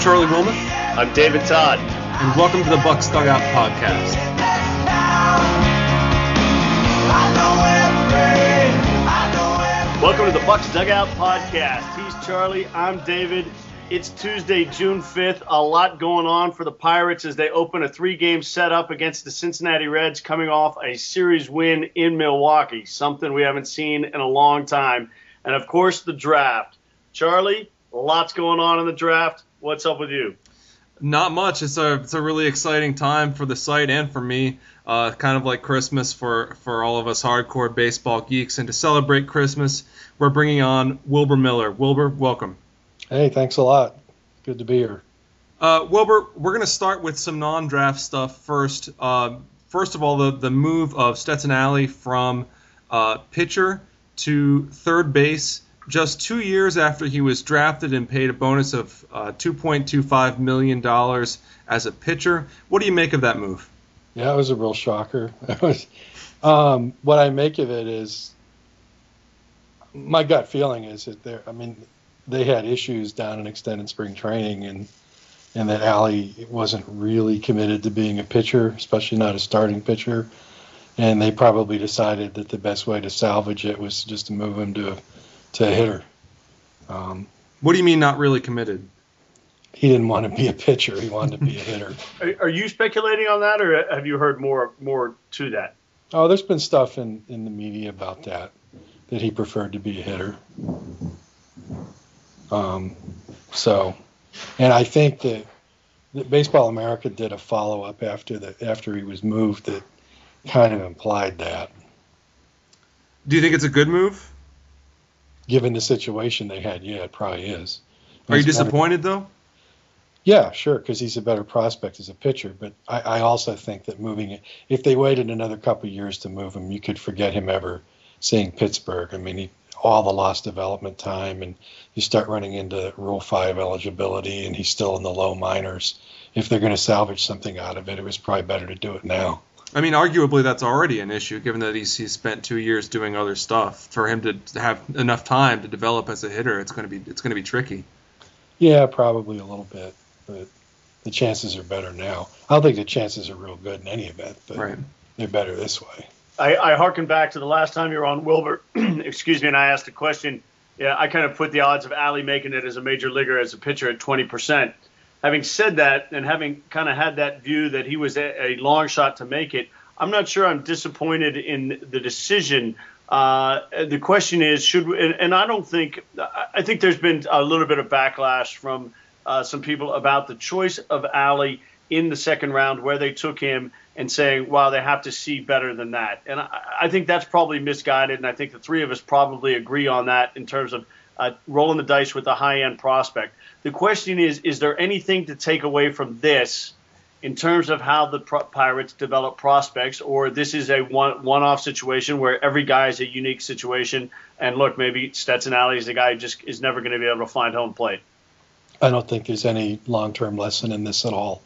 I'm Charlie Wilmoth, I'm David Todd. and welcome to the Bucs Dugout Podcast. Welcome to the Bucs Dugout Podcast. He's Charlie. I'm David. It's Tuesday, June 5th. A lot going on for the Pirates as they open a three-game setup against the Cincinnati Reds, coming off a series win in Milwaukee, something we haven't seen in a long time. And of course, the draft. Charlie, lots going on in the draft. What's up with you? Not much. It's a it's a really exciting time for the site and for me. Uh, kind of like Christmas for for all of us hardcore baseball geeks. And to celebrate Christmas, we're bringing on Wilbur Miller. Wilbur, welcome. Hey, thanks a lot. Good to be here. Uh, Wilbur, we're going to start with some non-draft stuff first. Uh, first of all, the the move of Stetson Allie from uh, pitcher to third base just two years after he was drafted and paid a bonus of uh, 2.25 million dollars as a pitcher. What do you make of that move? Yeah, it was a real shocker. Um, what I make of it is my gut feeling is that there. I mean, they had issues down in extended spring training, and and that Allie wasn't really committed to being a pitcher, especially not a starting pitcher. And they probably decided that the best way to salvage it was just to move him to to a hitter. Um, What do you mean not really committed? he didn't want to be a pitcher; he wanted to be a hitter. Are, are you speculating on that, or have you heard more more to that? Oh, there's been stuff in, in the media about that, that he preferred to be a hitter. Um, so, and I think that, that Baseball America did a follow up after the after he was moved that kind of implied that, Do you think it's a good move? Given the situation they had. Yeah, it probably is. Are you It's kind of- disappointed though? Yeah, sure, because he's a better prospect as a pitcher. But I, I also think that moving it, if they waited another couple of years to move him, you could forget him ever seeing Pittsburgh. I mean, he, all the lost development time, and you start running into Rule Five eligibility, and he's still in the low minors. If they're going to salvage something out of it, it was probably better to do it now. I mean, arguably that's already an issue, given that he's he's spent two years doing other stuff. For him to have enough time to develop as a hitter, it's going to be it's going to be tricky. Yeah, probably a little bit, but the chances are better now. I don't think the chances are real good in any event, but Right. they're better this way. I, I harken back to the last time you were on Wilbur, excuse me, and I asked a question. Yeah, I kind of put the odds of Allie making it as a major leaguer as a pitcher at 20%. Having said that, and having kind of had that view that he was a, a long shot to make it, I'm not sure I'm disappointed in the decision. Uh, the question is, should we, and, and I don't think, I- think there's been a little bit of backlash from uh, some people about the choice of Allie in the second round where they took him and saying, wow, they have to see better than that. And I, I think that's probably misguided. And I think the three of us probably agree on that in terms of uh, rolling the dice with a high end prospect. The question is, is there anything to take away from this in terms of how the Pirates develop prospects, or this is a one off situation where every guy is a unique situation? And look, maybe Stetson Allie is a guy who just is never going to be able to find home plate. I don't think there's any long-term lesson in this at all.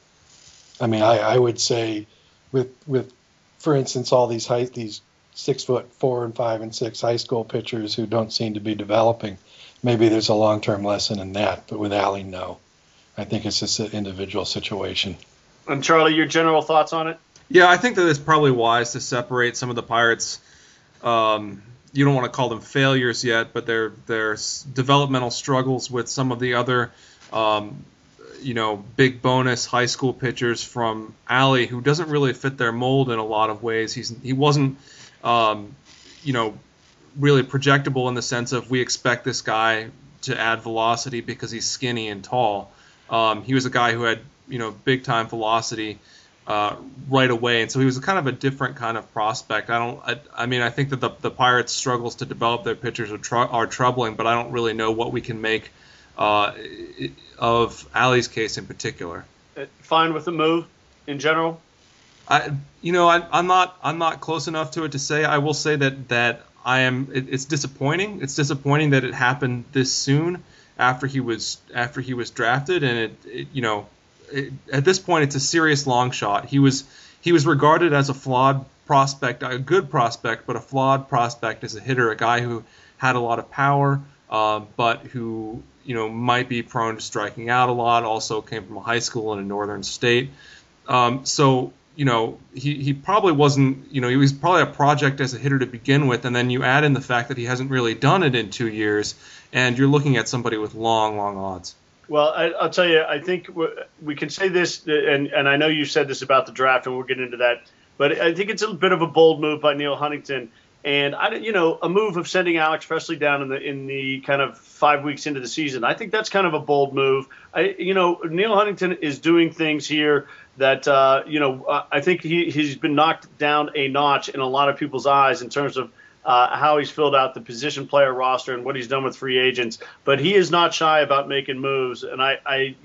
I mean, I, I would say, with with, for instance, all these high these six foot four and five and six high school pitchers who don't seem to be developing, maybe there's a long-term lesson in that. But with Allie, no. I think it's just an individual situation. And Charlie, your general thoughts on it? Yeah, I think that it's probably wise to separate some of the Pirates. Um, you don't want to call them failures yet, but their their s- developmental struggles with some of the other, um, you know, big bonus high school pitchers from Allie, who doesn't really fit their mold in a lot of ways. He's he wasn't, um, you know, really projectable in the sense of we expect this guy to add velocity because he's skinny and tall. Um, he was a guy who had you know big time velocity uh, right away, and so he was kind of a different kind of prospect. I don't, I, I mean, I think that the, the Pirates' struggles to develop their pitchers are, tr- are troubling, but I don't really know what we can make uh, of Allie's case in particular. Uh, Fine with the move in general? I, you know, I, I'm not, I'm not close enough to it to say. I will say that that I am. It, it's disappointing. It's disappointing that it happened this soon after he was after he was drafted, and it, it you know, it, at this point, it's a serious long shot. He was he was regarded as a flawed prospect, a good prospect, but a flawed prospect as a hitter, a guy who had a lot of power, um, but who you know, might be prone to striking out a lot. Also came from a high school in a northern state. Um, so, you know, he, he probably wasn't, you know, he was probably a project as a hitter to begin with. And then you add in the fact that he hasn't really done it in two years, and you're looking at somebody with long, long odds. Well, I, will tell you, I think we can say this, and, and I know you said this about the draft, and we'll get into that. But I think it's a bit of a bold move by Neil Huntington and I, you know, a move of sending Alex Presley down in the in the kind of five weeks into the season. I think that's kind of a bold move. I, you know, Neil Huntington is doing things here that, uh, you know, I think he he's been knocked down a notch in a lot of people's eyes in terms of uh, how he's filled out the position player roster and what he's done with free agents. But he is not shy about making moves. And I, I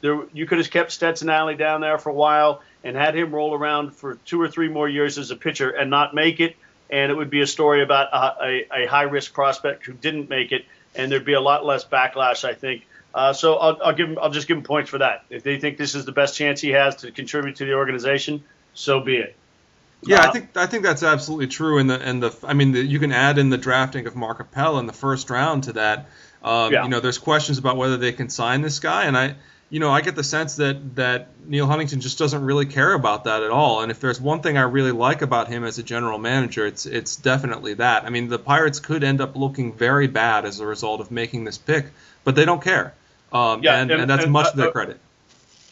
there, you could have kept Stetson Allie down there for a while and had him roll around for two or three more years as a pitcher and not make it and it would be a story about a, a, a high risk prospect who didn't make it, and there'd be a lot less backlash, I think. Uh, so I'll, I'll, give him, I'll just give him points for that. If they think this is the best chance he has to contribute to the organization, so be it. Yeah, uh, I think I think that's absolutely true. And the and the I mean, the, you can add in the drafting of Mark Appel in the first round to that. Um, yeah. You know, there's questions about whether they can sign this guy, and I you know, I get the sense that that Neil Huntington just doesn't really care about that at all. And if there's one thing I really like about him as a general manager, it's it's definitely that. I mean, the Pirates could end up looking very bad as a result of making this pick, but they don't care. Um, yeah, and, and, and that's and, much uh, to their uh, credit.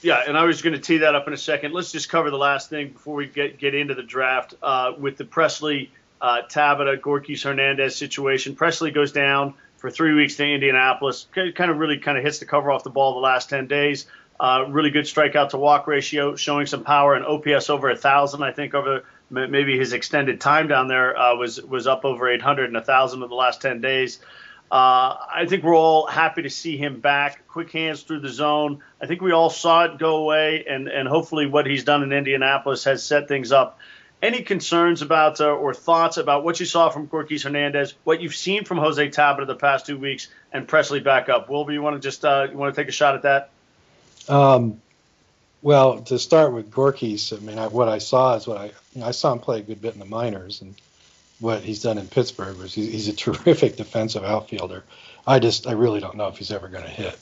Yeah, and I was going to tee that up in a second. Let's just cover the last thing before we get get into the draft uh, with the Presley, uh, Tabata, Gorkys Hernandez situation. Presley goes down for three weeks to Indianapolis. Kind of really kind of hits the cover off the ball the last 10 days. Uh, really good strikeout to walk ratio, showing some power and OPS over a thousand. I think over maybe his extended time down there uh, was was up over 800 and a thousand in the last 10 days. Uh, I think we're all happy to see him back. Quick hands through the zone. I think we all saw it go away, and and hopefully what he's done in Indianapolis has set things up any concerns about uh, or thoughts about what you saw from Gorkys Hernandez, what you've seen from Jose Tabata the past two weeks, and Presley back up? Wilbur, you want to just uh, you want to take a shot at that? Um, well, to start with Gorkys, I mean, I, what I saw is what I you know, I saw him play a good bit in the minors, and what he's done in Pittsburgh was he's, he's a terrific defensive outfielder. I just I really don't know if he's ever going to hit.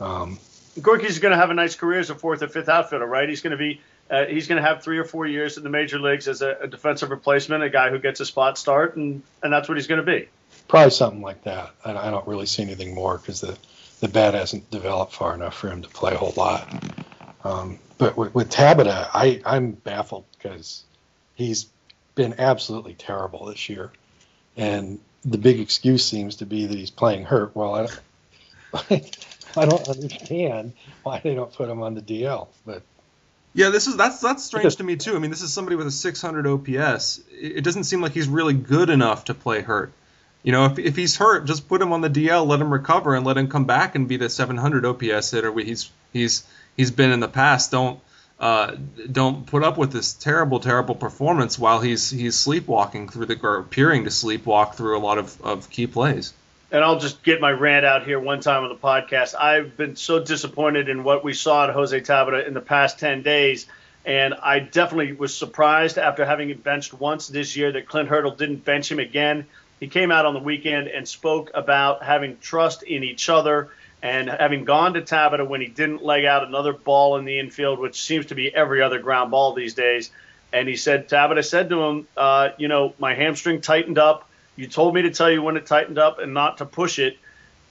Um, Gorkys is going to have a nice career as a fourth or fifth outfielder, right? He's going to be uh, he's going to have three or four years in the major leagues as a, a, defensive replacement, a guy who gets a spot start, and, and that's what he's going to be. Probably something like that. I, I don't really see anything more because the, the bat hasn't developed far enough for him to play a whole lot. Um, but with, with Tabata, I, I'm baffled because he's been absolutely terrible this year. And the big excuse seems to be that he's playing hurt. Well, I, I don't understand why they don't put him on the DL, but yeah, this is that's that's strange to me too. I mean, this is somebody with a 600 OPS. It doesn't seem like he's really good enough to play hurt. You know, if, if he's hurt, just put him on the DL, let him recover, and let him come back and be the 700 OPS hitter he's he's he's been in the past. Don't uh, don't put up with this terrible, terrible performance while he's he's sleepwalking through the or appearing to sleepwalk through a lot of, of key plays and I'll just get my rant out here one time on the podcast. I've been so disappointed in what we saw at Jose Tabata in the past 10 days. And I definitely was surprised after having him benched once this year that Clint Hurdle didn't bench him again. He came out on the weekend and spoke about having trust in each other and having gone to Tabata when he didn't leg out another ball in the infield, which seems to be every other ground ball these days. And he said, Tabata said to him, uh, you know, my hamstring tightened up. You told me to tell you when it tightened up and not to push it.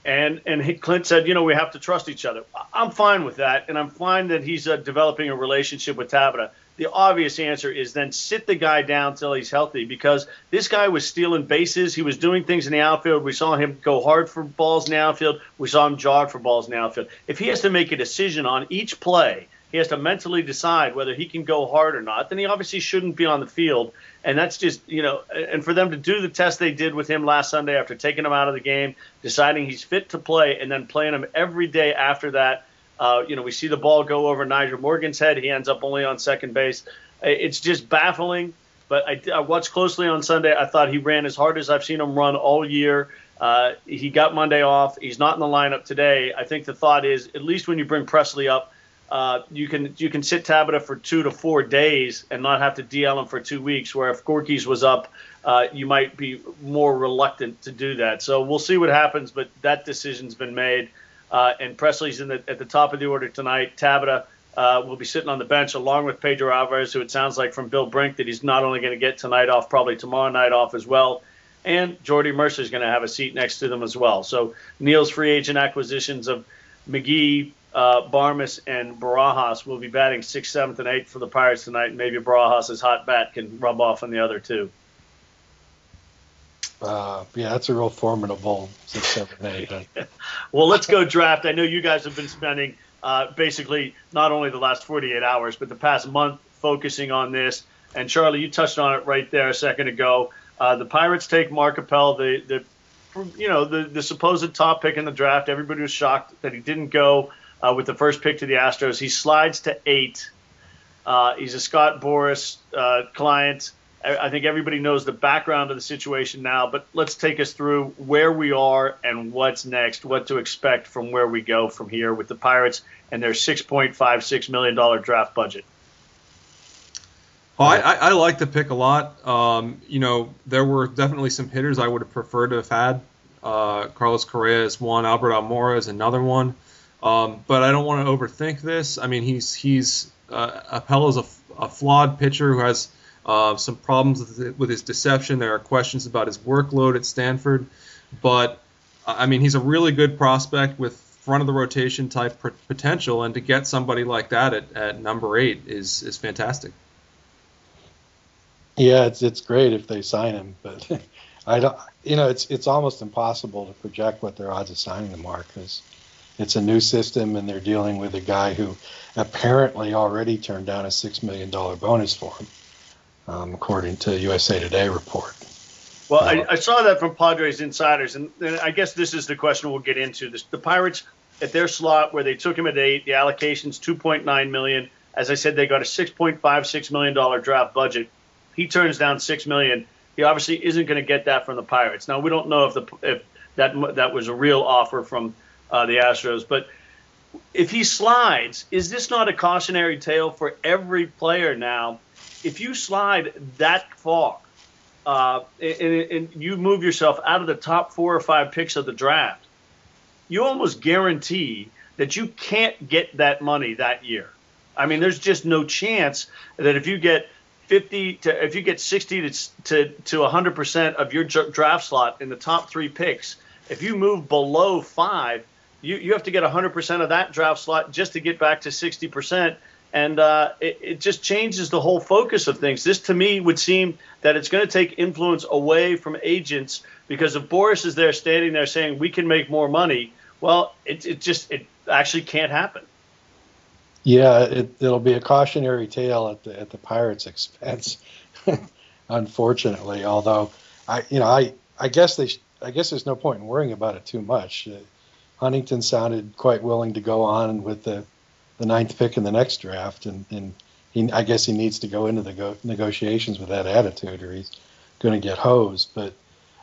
And and Clint said, you know, we have to trust each other. I'm fine with that, and I'm fine that he's uh, developing a relationship with Tabata. The obvious answer is then sit the guy down till he's healthy because this guy was stealing bases. He was doing things in the outfield. We saw him go hard for balls in the outfield. We saw him jog for balls in the outfield. If he has to make a decision on each play, he has to mentally decide whether he can go hard or not. Then he obviously shouldn't be on the field. And that's just you know and for them to do the test they did with him last sunday after taking him out of the game deciding he's fit to play and then playing him every day after that uh, you know we see the ball go over Nyjer Morgan's head. He ends up only on second base. It's just baffling but I, I watched closely on sunday. I thought he ran as hard as i've seen him run all year. Uh, he got monday off. He's not in the lineup today. I think the thought is at least when you bring Presley up uh, you can you can sit Tabata for two to four days and not have to DL him for two weeks. Where if Gorkys was up, uh, you might be more reluctant to do that. So we'll see what happens. But that decision's been made. uh, and Presley's in the, at the top of the order tonight. Tabata uh, will be sitting on the bench along with Pedro Alvarez, who it sounds like from Bill Brink that he's not only going to get tonight off, probably tomorrow night off as well. And Jordy Mercer is going to have a seat next to them as well. So Neil's free agent acquisitions of McGehee, uh, Barmes, and Barajas will be batting sixth, seventh, and eighth for the Pirates tonight. Maybe Barajas' hot bat can rub off on the other two. Uh, yeah, that's a real formidable six, seven, eight. well, let's go draft. I know you guys have been spending uh, basically not only the last 48 hours, but the past month focusing on this. And Charlie, you touched on it right there a second ago. Uh, the Pirates take Mark Appel, the, the you know the, the supposed top pick in the draft. Everybody was shocked that he didn't go uh, with the first pick to the Astros. He slides to eight. Uh, he's a Scott Boras uh, client. I think everybody knows the background of the situation now, but let's take us through where we are and what's next, what to expect from where we go from here with the Pirates and their $6.56 million draft budget. Well, I, I, like the pick a lot. Um, you know, there were definitely some hitters I would have preferred to have had. Uh, Carlos Correa is one, Albert Almora is another one. Um, but I don't want to overthink this. I mean, he's he's uh, a, a flawed pitcher who has uh, some problems with, with his deception. There are questions about his workload at Stanford, but I mean he's a really good prospect with front of the rotation type potential, and to get somebody like that at, at number eight is is fantastic. Yeah, it's it's great if they sign him, but I don't. You know, it's it's almost impossible to project what their odds of signing him are because it's a new system and they're dealing with a guy who apparently already turned down a six million dollar bonus for him um, according to USA Today report. Well, uh, I, I, saw that from Padres insiders, and, and, I guess this is the question we'll get into. This, the Pirates at their slot where they took him at eight, the allocation's 2.9 million. As I said, they got a 6.56 million dollar draft budget. He turns down six million. He obviously isn't going to get that from the Pirates. Now we don't know if the if that that was a real offer from uh, the Astros, but if he slides, is this not a cautionary tale for every player now if you slide that far uh, and, and, you move yourself out of the top four or five picks of the draft, you almost guarantee that you can't get that money that year. I mean, there's just no chance that if you get 50 to if you get 60 to to, to 100 percent of your draft slot in the top three picks, if you move below five, you, you have to get 100 percent of that draft slot just to get back to 60 percent and uh, it, it, just changes the whole focus of things. This, to me, would seem that it's going to take influence away from agents because if Boras is there standing there saying we can make more money, well, it, it just it actually can't happen. Yeah, it, it'll be a cautionary tale at the at the Pirates' expense, unfortunately. Although, I you know I I guess they I guess there's no point in worrying about it too much. Huntington sounded quite willing to go on with the the ninth pick in the next draft, and, and he, I guess he needs to go into the go- negotiations with that attitude, or he's going to get hosed. But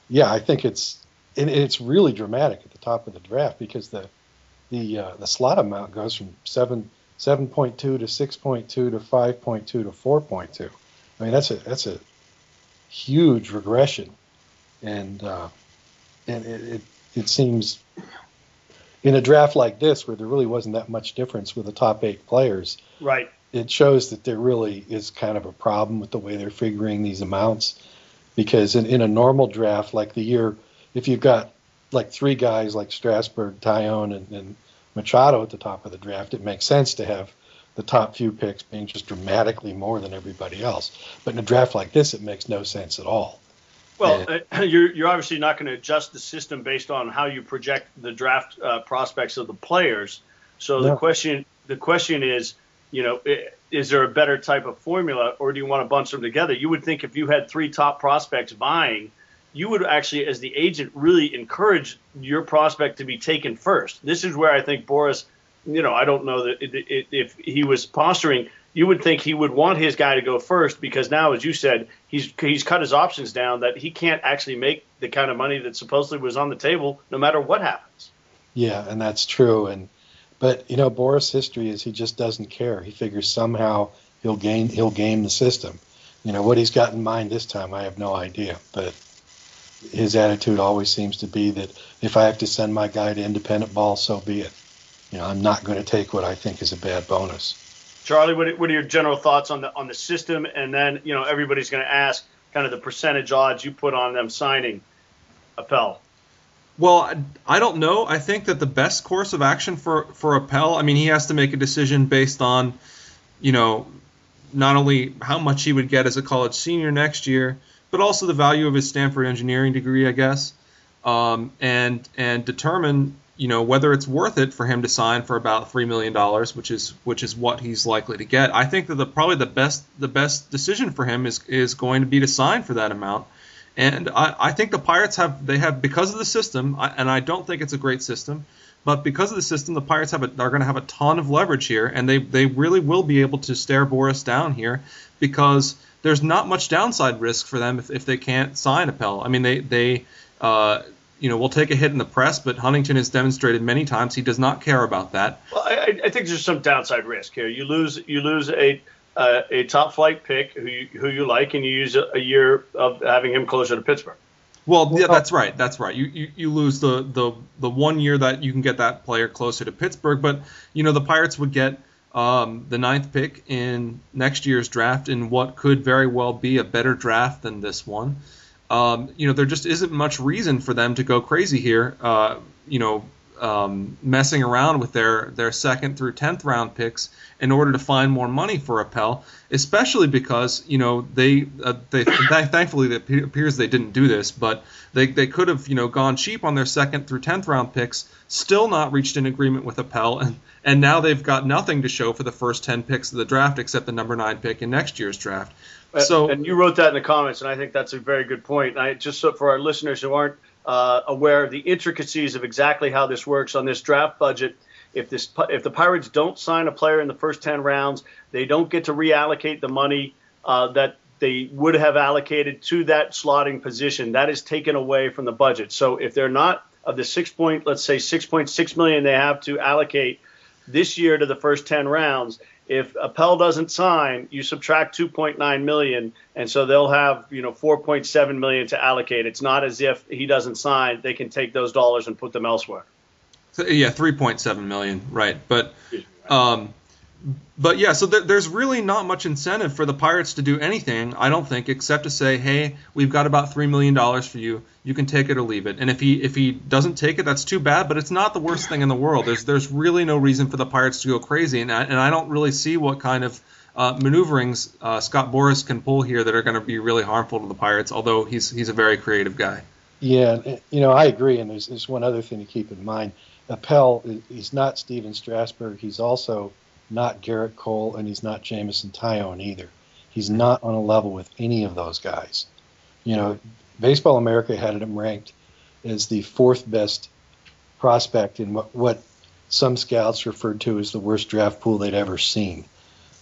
yeah, I think it's it's really dramatic at the top of the draft because the the uh, the slot amount goes from seven seven point two to six point two to five point two to four point two. I mean that's a that's a huge regression, and uh, and it, it, it seems in a draft like this, where there really wasn't that much difference with the top eight players, right? It shows that there really is kind of a problem with the way they're figuring these amounts. Because in, in a normal draft, like the year, if you've got like three guys like Strasburg, Taillon, and, and Machado at the top of the draft, it makes sense to have the top few picks being just dramatically more than everybody else. But in a draft like this, it makes no sense at all. Well, uh, you're, you're obviously not going to adjust the system based on how you project the draft uh, prospects of the players. So no. the question the question is, you know, is there a better type of formula, or do you want to bunch them together? You would think if you had three top prospects vying, you would actually, as the agent, really encourage your prospect to be taken first. This is where I think Boras, you know, I don't know that if he was posturing you would think he would want his guy to go first because now, as you said, he's he's cut his options down that he can't actually make the kind of money that supposedly was on the table no matter what happens. Yeah, and that's true. And but you know, Boras' history is he just doesn't care. He figures somehow he'll gain he'll game the system. You know what he's got in mind this time, I have no idea. But his attitude always seems to be that if I have to send my guy to independent ball, so be it. You know, I'm not going to take what I think is a bad bonus. Charlie, what are, your general thoughts on the on the system? And then you know everybody's going to ask kind of the percentage odds you put on them signing Appel. Well, I don't know. I think that the best course of action for for Appel, I mean, he has to make a decision based on, you know, not only how much he would get as a college senior next year, but also the value of his Stanford engineering degree, I guess, um, and and determine you know whether it's worth it for him to sign for about three million dollars, which is which is what he's likely to get. I think that the probably the best the best decision for him is is going to be to sign for that amount. And I, I think the Pirates have they have because of the system, and I don't think it's a great system, but because of the system, the Pirates have a, are going to have a ton of leverage here, and they they really will be able to stare Boras down here because there's not much downside risk for them if, if they can't sign Appel. I mean, they they uh, you know will take a hit in the press, but Huntington has demonstrated many times he does not care about that. Well, I, I think there's some downside risk here. You lose you lose a uh, a top flight pick who you, who you like, and you use a, a, year of having him closer to Pittsburgh. Well, yeah, that's right. That's right. You, you you lose the, the the one year that you can get that player closer to Pittsburgh, but you know the Pirates would get um, the ninth pick in next year's draft in what could very well be a better draft than this one. Um, you know, there just isn't much reason for them to go crazy here. Uh, you know, um, messing around with their their second through tenth round picks in order to find more money for Appel, especially because you know they uh, they thankfully it appears they didn't do this, but they they could have you know gone cheap on their second through tenth round picks, still not reached an agreement with Appel, and and now they've got nothing to show for the first ten picks of the draft except the number nine pick in next year's draft. So and you wrote that in the comments, and I think that's a very good point. I just so for our listeners who aren't uh, aware of the intricacies of exactly how this works on this draft budget. If this if the Pirates don't sign a player in the first ten rounds, they don't get to reallocate the money uh, that they would have allocated to that slotting position. That is taken away from the budget. So if they're not of the six point, let's say six point six million they have to allocate this year to the first ten rounds, if Appel doesn't sign, you subtract 2.9 million, and so they'll have you know 4.7 million to allocate. It's not as if he doesn't sign; they can take those dollars and put them elsewhere. Yeah, 3.7 million, right? But um, but yeah, so there's really not much incentive for the Pirates to do anything, I don't think, except to say, hey, we've got about three million dollars for you. You can take it or leave it. And if he if he doesn't take it, that's too bad. But it's not the worst thing in the world. There's there's really no reason for the Pirates to go crazy, and I, and I don't really see what kind of uh, maneuverings uh, Scott Boras can pull here that are going to be really harmful to the Pirates. Although he's he's a very creative guy. Yeah, you know I agree. And there's there's one other thing to keep in mind. Appel, he's not Stephen Strasburg. He's also not Gerrit Cole, and he's not Jameson Taillon either. He's not on a level with any of those guys. You know, Baseball America had him ranked as the fourth best prospect in what, what some scouts referred to as the worst draft pool they'd ever seen.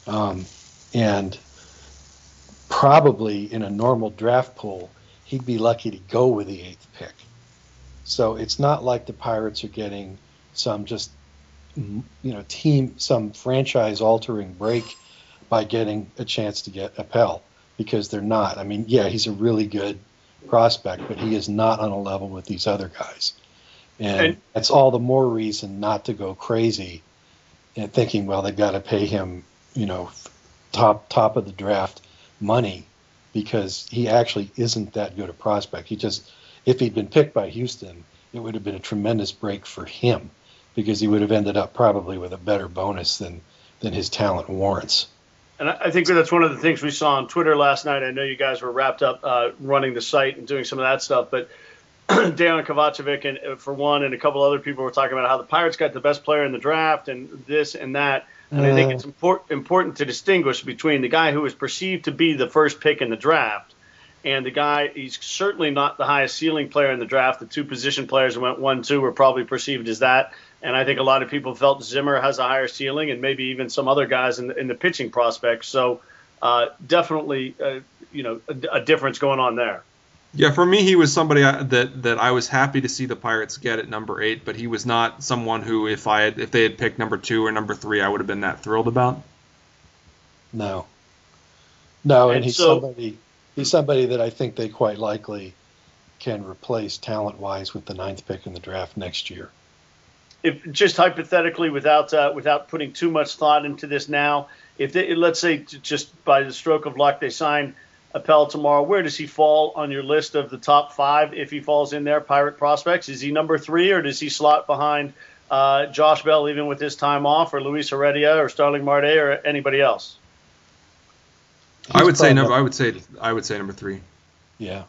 Um, and probably in a normal draft pool, he'd be lucky to go with the eighth pick. So it's not like the Pirates are getting some just you know team some franchise altering break by getting a chance to get Appel because they're not. I mean, yeah, he's a really good prospect, but he is not on a level with these other guys. And, and that's all the more reason not to go crazy and thinking, well, they've got to pay him, you know, top top of the draft money because he actually isn't that good a prospect. He just if he'd been picked by Houston, it would have been a tremendous break for him because he would have ended up probably with a better bonus than than his talent warrants. And I think that's one of the things we saw on Twitter last night. I know you guys were wrapped up uh, running the site and doing some of that stuff, but Dejan Kovacevic and uh, for one, and a couple other people were talking about how the Pirates got the best player in the draft and this and that. And uh, I think it's import, important to distinguish between the guy who was perceived to be the first pick in the draft and the guy, he's certainly not the highest ceiling player in the draft. The two position players who went one, two were probably perceived as that. And I think a lot of people felt Zimmer has a higher ceiling, and maybe even some other guys in the, in the pitching prospects. So uh, definitely, uh, you know, a, a, difference going on there. Yeah, for me, he was somebody I, that that I was happy to see the Pirates get at number eight, but he was not someone who, if I had, if they had picked number two or number three, I would have been that thrilled about. No, no, and, and he's so, somebody he's somebody that I think they quite likely can replace talent wise with the ninth pick in the draft next year. If just hypothetically, without uh, without putting too much thought into this now, if they, let's say just by the stroke of luck they sign Appel tomorrow, where does he fall on your list of the top five if he falls in there? Pirate prospects is he number three or does he slot behind uh, Josh Bell even with his time off, or Luis Heredia or Starling Marte or anybody else? He's I would say number. I would say I would say number three. Yeah.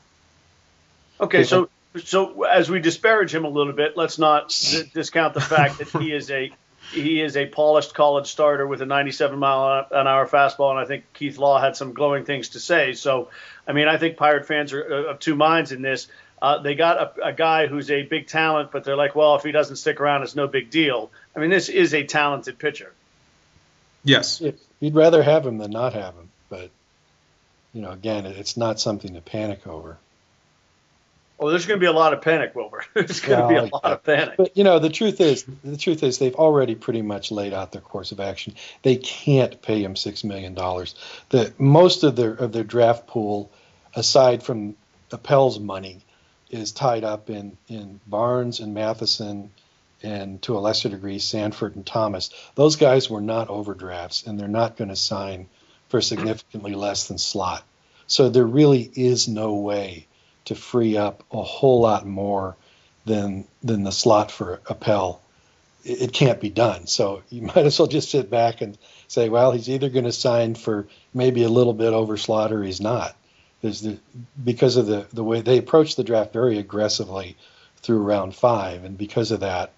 Okay, so so as we disparage him a little bit, let's not d- discount the fact that he is a he is a polished college starter with a 97 mile an hour fastball, and I think Keith Law had some glowing things to say. So, I mean, I think Pirate fans are uh, of two minds in this. Uh, they got a, a, guy who's a big talent, but they're like, well, if he doesn't stick around, it's no big deal. I mean, this is a talented pitcher. Yes, you'd rather have him than not have him, but you know, again, it's not something to panic over. Oh, there's going to be a lot of panic, Wilbur. There's going to be a oh, lot of panic. But you know, the truth is, the truth is, they've already pretty much laid out their course of action. They can't pay him six million dollars. The most of their of their draft pool, aside from Appel's money, is tied up in in Barnes and Mathisen, and to a lesser degree Sanford and Thomas. Those guys were not overdrafts, and they're not going to sign for significantly less than slot. So there really is no way to free up a whole lot more than than the slot for Appel. It, it can't be done. So you might as well just sit back and say, well, he's either going to sign for maybe a little bit over slot or he's not. There's the because of the the way they approach the draft very aggressively through round five, and because of that,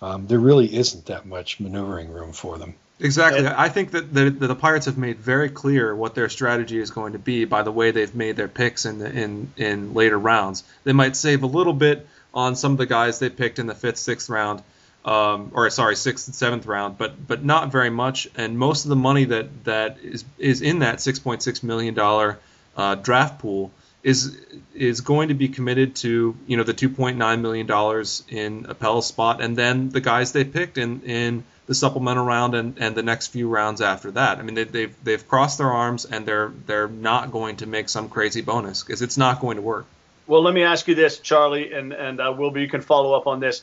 um, there really isn't that much maneuvering room for them. Exactly. I think that the, that the Pirates have made very clear what their strategy is going to be by the way they've made their picks in the, in in later rounds. They might save a little bit on some of the guys they picked in the fifth, sixth round, um, or sorry, sixth and seventh round, but but not very much. And most of the money that that is is in that 6.6 million dollar uh, draft pool is is going to be committed to you know the 2.9 million dollars in Appel's spot, and then the guys they picked in in the supplemental round and, and the next few rounds after that. I mean, they, they've they've crossed their arms and they're they're not going to make some crazy bonus because it's not going to work. Well, let me ask you this, Charlie, and and uh, Wilbur, you can follow up on this.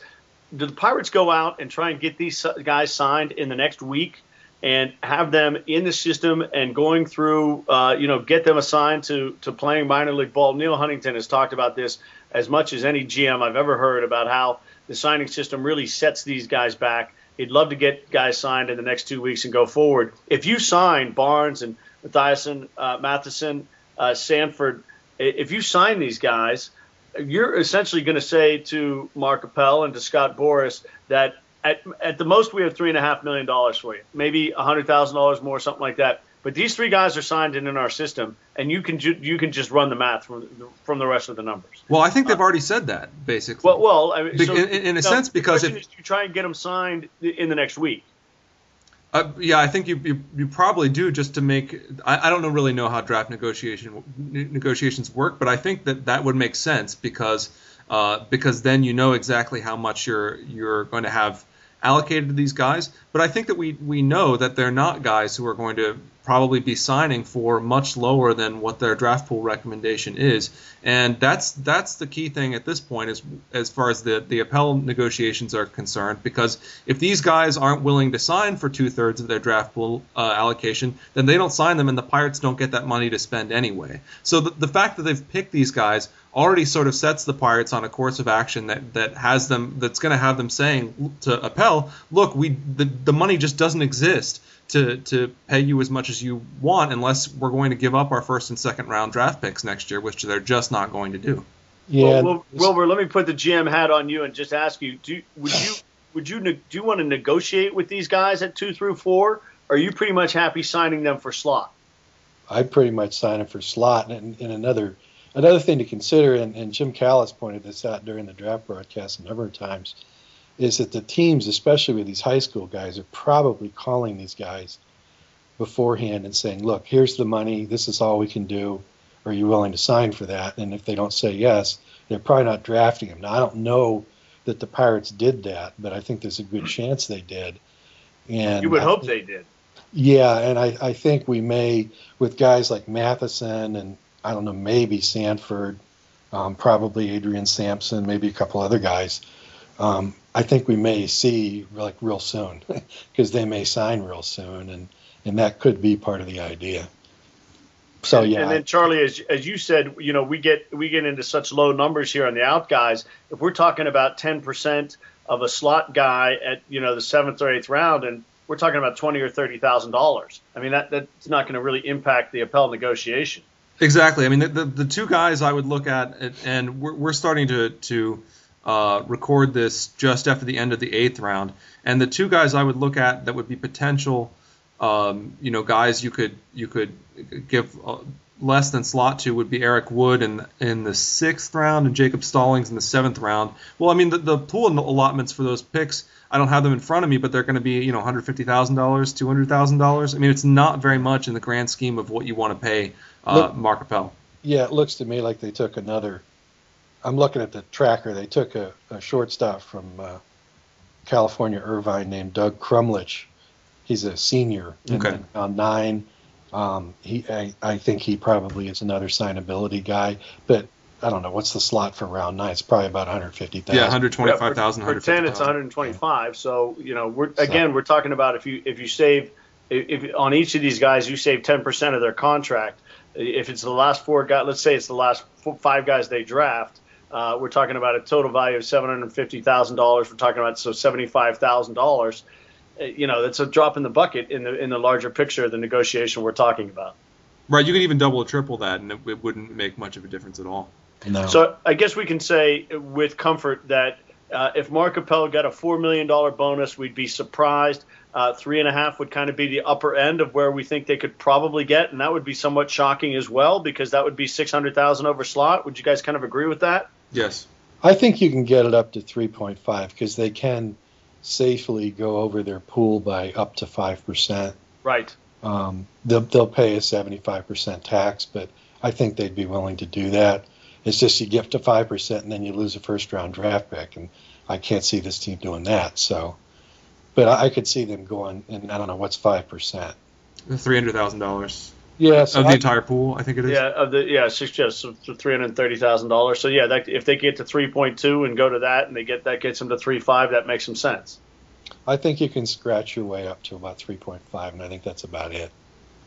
Do the Pirates go out and try and get these guys signed in the next week and have them in the system and going through, uh, you know, get them assigned to to playing minor league ball? Neil Huntington has talked about this as much as any GM I've ever heard about how the signing system really sets these guys back He'd love to get guys signed in the next two weeks and go forward. If you sign Barnes and Mathiasen, uh, Mathisen, uh, Sanford, if you sign these guys, you're essentially going to say to Mark Appel and to Scott Boras that at, at the most we have three and a half million dollars for you, maybe a hundred thousand dollars more, something like that. But these three guys are signed in in our system, and you can ju- you can just run the math from from the rest of the numbers. Well, I think they've uh, already said that basically. Well, well, I mean, so, in, in, a sense, because if you try and get them signed in the next week. Uh, yeah, I think you, you, you probably do just to make. I, I don't know, really know how draft negotiation negotiations work, but I think that that would make sense because uh, because then you know exactly how much you're you're going to have allocated to these guys. But I think that we we know that they're not guys who are going to probably be signing for much lower than what their draft pool recommendation is. And that's that's the key thing at this point as as far as the the Appel negotiations are concerned. Because if these guys aren't willing to sign for two thirds of their draft pool uh, allocation, then they don't sign them, and the Pirates don't get that money to spend anyway. So the, the fact that they've picked these guys already sort of sets the Pirates on a course of action that, that has them that's going to have them saying to Appel, look, we the, the money just doesn't exist to to pay you as much as you want unless we're going to give up our first and second round draft picks next year, which they're just not going to do. Yeah, well, Wilbur, let me put the GM hat on you and just ask you: Do would you would you do you want to negotiate with these guys at two through four? Or are you pretty much happy signing them for slot? I pretty much sign them for slot, and, and another another thing to consider, and, and Jim Callis pointed this out during the draft broadcast a number of times is that the teams, especially with these high school guys, are probably calling these guys beforehand and saying, "Look, here's the money. This is all we can do. Are you willing to sign for that?" And if they don't say yes, they're probably not drafting him. Now, I don't know that the Pirates did that, but I think there's a good chance they did. And you would I hope think, they did. Yeah, and I, I think we may with guys like Mathisen and I don't know maybe Sanford um, probably Adrian Sampson, maybe a couple other guys. Um, I think we may see like real soon because they may sign real soon, and and that could be part of the idea. So and, yeah, and then Charlie, as as you said, you know, we get we get into such low numbers here on the out guys. If we're talking about ten percent of a slot guy at you know the seventh or eighth round, and we're talking about twenty or thirty thousand dollars. I mean, that that's not going to really impact the Appel negotiation. Exactly. I mean, the, the, the two guys I would look at, and we're, we're starting to to uh, record this just after the end of the eighth round, and the two guys I would look at that would be potential um, you know, guys you could you could give uh, less than slot to would be Eric Wood in in the sixth round and Jacob Stallings in the seventh round. Well, I mean the, the pool allotments for those picks, I don't have them in front of me, but they're going to be you know 150 thousand dollars, two hundred thousand dollars. I mean it's not very much in the grand scheme of what you want to pay uh, Look, Mark Appel. Yeah, it looks to me like they took another. I'm looking at the tracker. They took a, a shortstop from uh, California Irvine named Doug Crumlich he's a senior okay. on nine. Um, he, I, I, think he probably is another signability guy, but I don't know what's the slot for round nine. It's probably about 150,000. Yeah, 125,000. Yeah, for, for ten, it's 125. So you know, we're again, so. we're talking about if you if you save if, if on each of these guys you save 10 percent of their contract. If it's the last four guys, let's say it's the last four, five guys they draft. Uh, we're talking about a total value of seven hundred fifty thousand dollars. We're talking about so seventy five thousand dollars you know, that's a drop in the bucket in the in the larger picture of the negotiation we're talking about. Right, you could even double or triple that, and it, it wouldn't make much of a difference at all. No. So I guess we can say with comfort that uh, if Mark Appel got a four million dollar bonus, we'd be surprised. Uh, three and a half would kind of be the upper end of where we think they could probably get, and that would be somewhat shocking as well because that would be six hundred thousand over slot. Would you guys kind of agree with that? Yes. I think you can get it up to three point five because they can safely go over their pool by up to 5%. Right. Um, they'll, they'll pay a 75% tax, but I think they'd be willing to do that. It's just you get to 5% and then you lose a first round draft pick. And I can't see this team doing that. So, but I, I could see them going, and I don't know, what's 5%? $300,000. Yeah, of the I, entire pool, I think it is. Yeah, of the yeah, six yeah, so three hundred thirty thousand dollars. So yeah, that, if they get to three point two and go to that, and they get that gets them to three five, that makes some sense. I think you can scratch your way up to about three point five, and I think that's about it.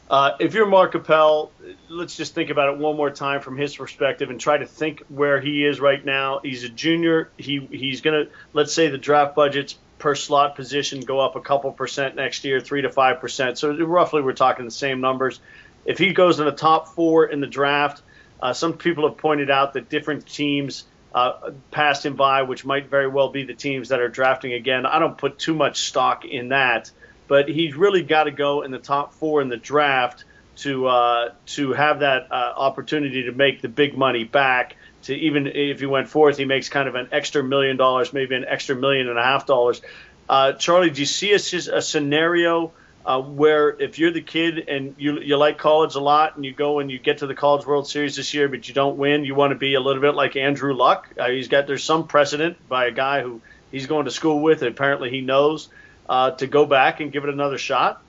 Uh, if you're Mark Appel, let's just think about it one more time from his perspective and try to think where he is right now. He's a junior. He he's gonna let's say the draft budget's per slot position go up a couple percent next year, three to five percent. So roughly, we're talking the same numbers if he goes in the top four in the draft, uh, some people have pointed out that different teams uh, passed him by, which might very well be the teams that are drafting again. I don't put too much stock in that, but he's really got to go in the top four in the draft to uh, to have that uh, opportunity to make the big money back. To even if he went fourth, he makes kind of an extra million dollars, maybe an extra million and a half dollars. Uh, Charlie, do you see a, a scenario? Uh, where if you're the kid and you you like college a lot and you go and you get to the College World Series this year but you don't win, you want to be a little bit like Andrew Luck. Uh, he's got there's some precedent by a guy who he's going to school with. And apparently, he knows uh, to go back and give it another shot.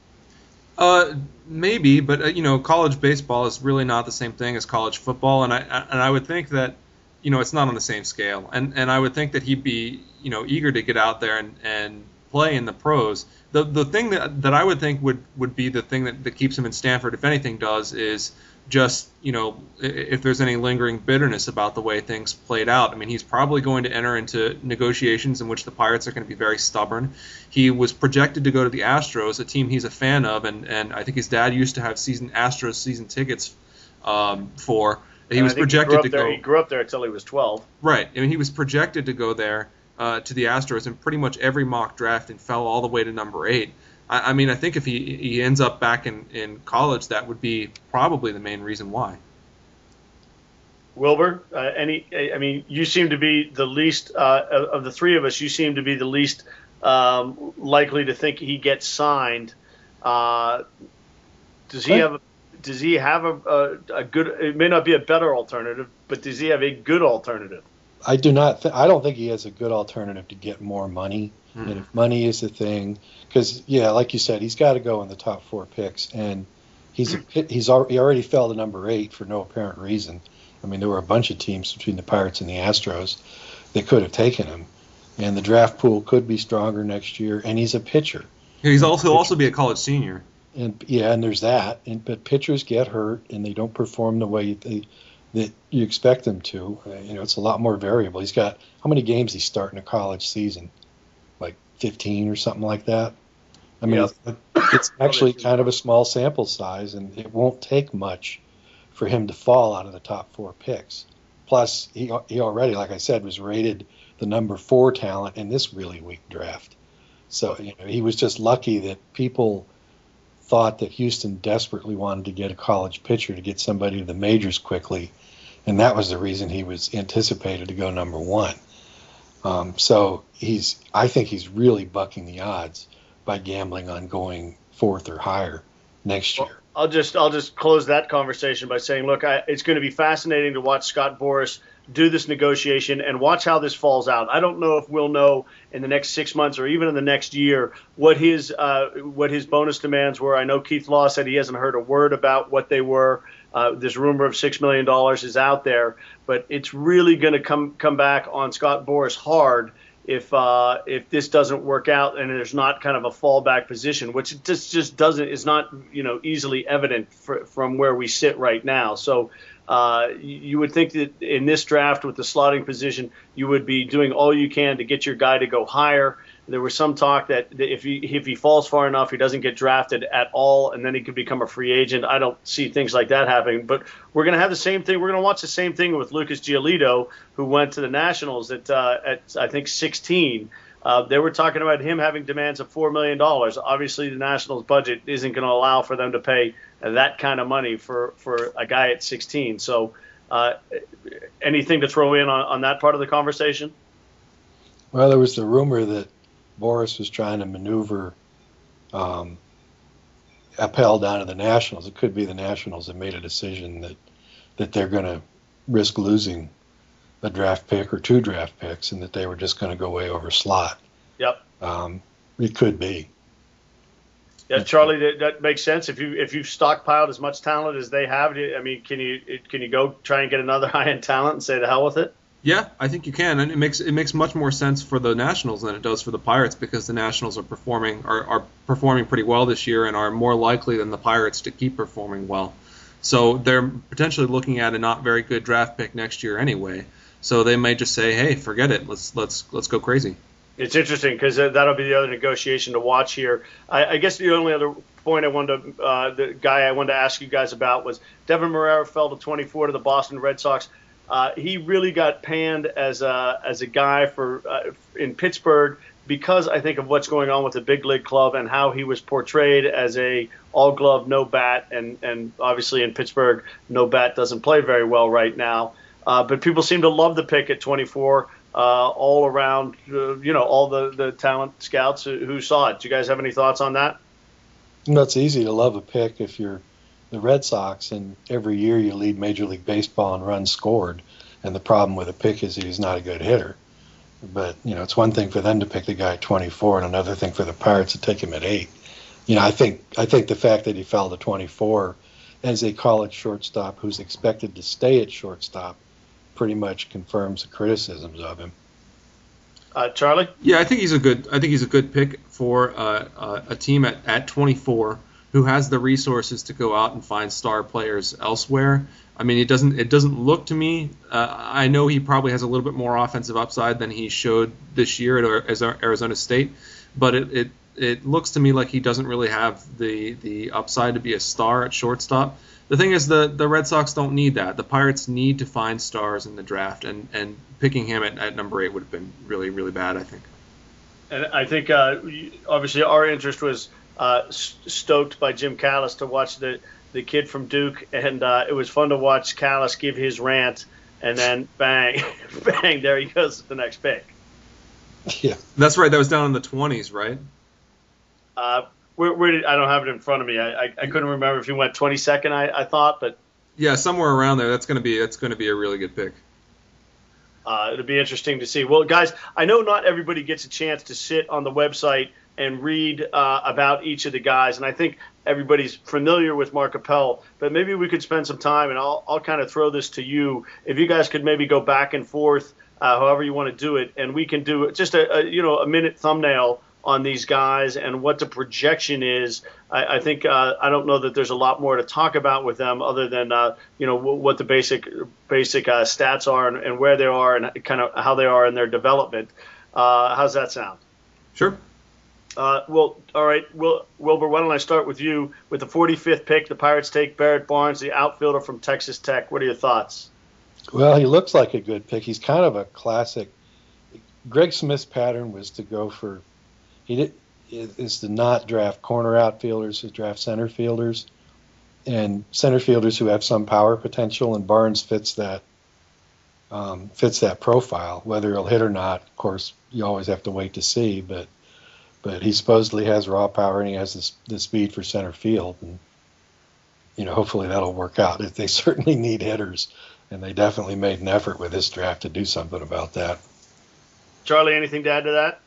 Uh, maybe, but uh, you know, college baseball is really not the same thing as college football, and I and I would think that you know it's not on the same scale, and and I would think that he'd be you know eager to get out there and and play in the pros. The the thing that that I would think would would be the thing that, that keeps him in Stanford, if anything, does is just you know if there's any lingering bitterness about the way things played out. I mean, he's probably going to enter into negotiations in which the Pirates are going to be very stubborn. He was projected to go to the Astros, a team he's a fan of, and and I think his dad used to have season Astros season tickets um, for. He and was projected to there, go. He grew up there until he was 12. Right. I mean, he was projected to go there uh, to the Astros in pretty much every mock draft and fell all the way to number eight. I, I mean, I think if he, he ends up back in, in college, that would be probably the main reason why. Wilbur, uh, any? I mean, you seem to be the least uh, of the three of us. You seem to be the least um, likely to think he gets signed. Uh, does he have? Does he have a, a, a, good? It may not be a better alternative, but does he have a good alternative? I do not. Th- I don't think he has a good alternative to get more money. Mm-hmm. And if money is the thing, because yeah, like you said, he's got to go in the top four picks, and he's a, he's he already fell to number eight for no apparent reason, I mean, there were a bunch of teams between the Pirates and the Astros that could have taken him, and the draft pool could be stronger next year. And he's a pitcher. He's also he'll also be a college senior. And yeah, and there's that. And but pitchers get hurt and they don't perform the way they that you expect him to. Uh, you know, it's a lot more variable. He's got how many games he's starting a college season? Like 15 or something like that. I mean, Yep. it's actually kind of a small sample size, and it won't take much for him to fall out of the top four picks. Plus, he he already, like I said, was rated the number four talent in this really weak draft. So you know, he was just lucky that people thought that Houston desperately wanted to get a college pitcher to get somebody to the majors quickly, and that was the reason he was anticipated to go number one. Um, so he's, I think he's really bucking the odds by gambling on going fourth or higher next year. I'll just I'll just close that conversation by saying, look, I, it's going to be fascinating to watch Scott Boras do this negotiation and watch how this falls out. I don't know if we'll know in the next six months or even in the next year what his uh, what his bonus demands were. I know Keith Law said he hasn't heard a word about what they were. Uh, this rumor of six million dollars is out there, but it's really going to come come back on Scott Boras hard if uh, if this doesn't work out and there's not kind of a fallback position, which just just doesn't is not you know easily evident fr- from where we sit right now. So uh, you would think that in this draft with the slotting position, you would be doing all you can to get your guy to go higher. There was some talk that if he if he falls far enough, he doesn't get drafted at all, and then he could become a free agent. I don't see things like that happening. But we're going to have the same thing. We're going to watch the same thing with Lucas Giolito, who went to the Nationals at uh, at I think 16. Uh, they were talking about him having demands of four million dollars. Obviously, the Nationals budget isn't going to allow for them to pay that kind of money for for a guy at 16. So, uh, anything to throw in on, on that part of the conversation? Well, there was the rumor that Boras was trying to maneuver um, Appel down to the Nationals. It could be the Nationals that made a decision that that they're going to risk losing a draft pick or two draft picks, and that they were just going to go way over slot. Yep. Um, it could be. Yeah, Charlie, that, that makes sense. If you if you've stockpiled as much talent as they have, I mean, can you can you go try and get another high end talent and say the hell with it? Yeah, I think you can, and it makes it makes much more sense for the Nationals than it does for the Pirates because the Nationals are performing are, are performing pretty well this year and are more likely than the Pirates to keep performing well. So they're potentially looking at a not very good draft pick next year anyway. So they may just say, "Hey, forget it. Let's let's let's go crazy." It's interesting because that'll be the other negotiation to watch here. I, I guess the only other point I wanted to, uh, the guy I wanted to ask you guys about was Deven Marrero fell to 24 to the Boston Red Sox. Uh, he really got panned as a as a guy for uh, in Pittsburgh because I think of what's going on with the big league club and how he was portrayed as a all glove no bat and and obviously in Pittsburgh no bat doesn't play very well right now. Uh, but people seem to love the pick at 24 uh, all around, uh, you know, all the, the talent scouts who, who saw it. Do you guys have any thoughts on that? That's easy to love a pick if you're the Red Sox, and every year you lead Major League Baseball in runs scored. And the problem with a pick is he's not a good hitter. But you know, it's one thing for them to pick the guy at 24, and another thing for the Pirates to take him at eight. You know, I think I think the fact that he fell to 24 as a college shortstop who's expected to stay at shortstop pretty much confirms the criticisms of him. Uh, Charlie? Yeah, I think he's a good. I think he's a good pick for uh, uh, a team at, at 24 who has the resources to go out and find star players elsewhere. I mean, it doesn't. It doesn't look to me. Uh, I know he probably has a little bit more offensive upside than he showed this year at Arizona State, but it, it it looks to me like he doesn't really have the the upside to be a star at shortstop. The thing is, the the Red Sox don't need that. The Pirates need to find stars in the draft, and and picking him at, at number eight would have been really really bad. I think. And I think uh, obviously our interest was uh, stoked by Jim Callis to watch the the kid from Duke, and uh, it was fun to watch Callis give his rant, and then bang, bang, there he goes at the next pick. Yeah, that's right. That was down in the twenties, right? Uh, where, where did I don't have it in front of me. I, I, I couldn't remember if he went 22nd. I, I thought, but yeah, somewhere around there. That's gonna be that's gonna be a really good pick. Uh, it'll be interesting to see. Well, guys, I know not everybody gets a chance to sit on the website and read uh, about each of the guys. And I think everybody's familiar with Mark Appel, but maybe we could spend some time, and I'll, I'll kind of throw this to you. If you guys could maybe go back and forth, uh, however you want to do it, and we can do just a, a you know a minute thumbnail on these guys and what the projection is. I, I think uh, I don't know that there's a lot more to talk about with them other than uh, you know w- what the basic basic uh, stats are and, and, where they are and kind of how they are in their development. Uh, how's that sound? Sure. Uh, well, all right, Wil- Wilbur. Why don't I start with you with the 45th pick? The Pirates take Barrett Barnes, the outfielder from Texas Tech. What are your thoughts? Well, he looks like a good pick. He's kind of a classic. Greg Smith's pattern was to go for he did, is to not draft corner outfielders, to draft center fielders, and center fielders who have some power potential. And Barnes fits that um, fits that profile. Whether he'll hit or not, of course, you always have to wait to see. But but he supposedly has raw power and he has the, the speed for center field, and you know hopefully that'll work out. They certainly need hitters, and they definitely made an effort with this draft to do something about that. Charlie, anything to add to that?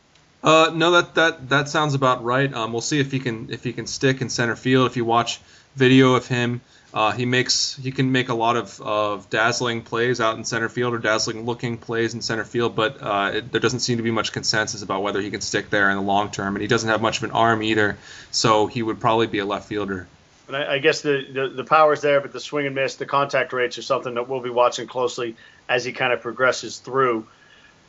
Uh, no, that that that sounds about right. Um, we'll see if he can if he can stick in center field. If you watch video of him, uh, he makes he can make a lot of, of dazzling plays out in center field or dazzling looking plays in center field. But uh, it, there doesn't seem to be much consensus about whether he can stick there in the long term. And he doesn't have much of an arm either, so he would probably be a left fielder. And I, I guess the, the the power's there, but the swing and miss, the contact rates are something that we'll be watching closely as he kind of progresses through.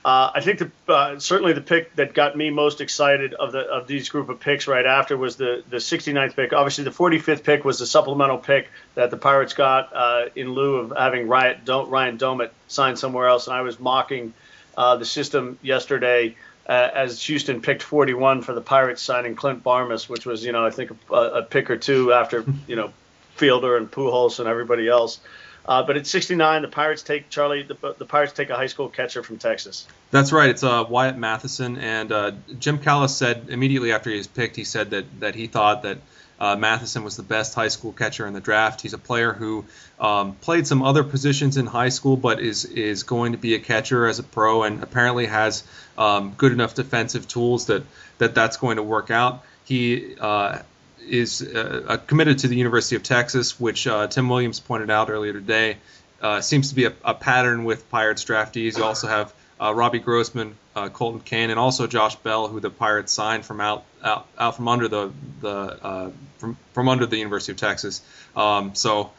Uh, I think the, uh, certainly the pick that got me most excited of the of these group of picks right after was the the 69th pick. Obviously, the 45th pick was the supplemental pick that the Pirates got uh, in lieu of having Ryan, Ryan Doumit signed somewhere else. And I was mocking uh, the system yesterday uh, as Houston picked 41 for the Pirates signing Clint Barmes, which was you know I think a, a pick or two after you know Fielder and Pujols and everybody else. Uh, but at 69, the Pirates take Charlie. The, the, Pirates take a high school catcher from Texas. That's right. It's uh, Wyatt Mathisen, and uh, Jim Callis said immediately after he was picked, he said that that he thought that uh, Mathisen was the best high school catcher in the draft. He's a player who um, played some other positions in high school, but is is going to be a catcher as a pro, and apparently has um, good enough defensive tools that that that's going to work out. He uh, is uh, uh, committed to the University of Texas, which uh, Tim Williams pointed out earlier today. Uh, seems to be a, a, pattern with Pirates draftees. You also have uh, Robbie Grossman, uh, Colton Cain, and also Josh Bell, who the Pirates signed from out out, out from under the the from from under the University of Texas. Um, so.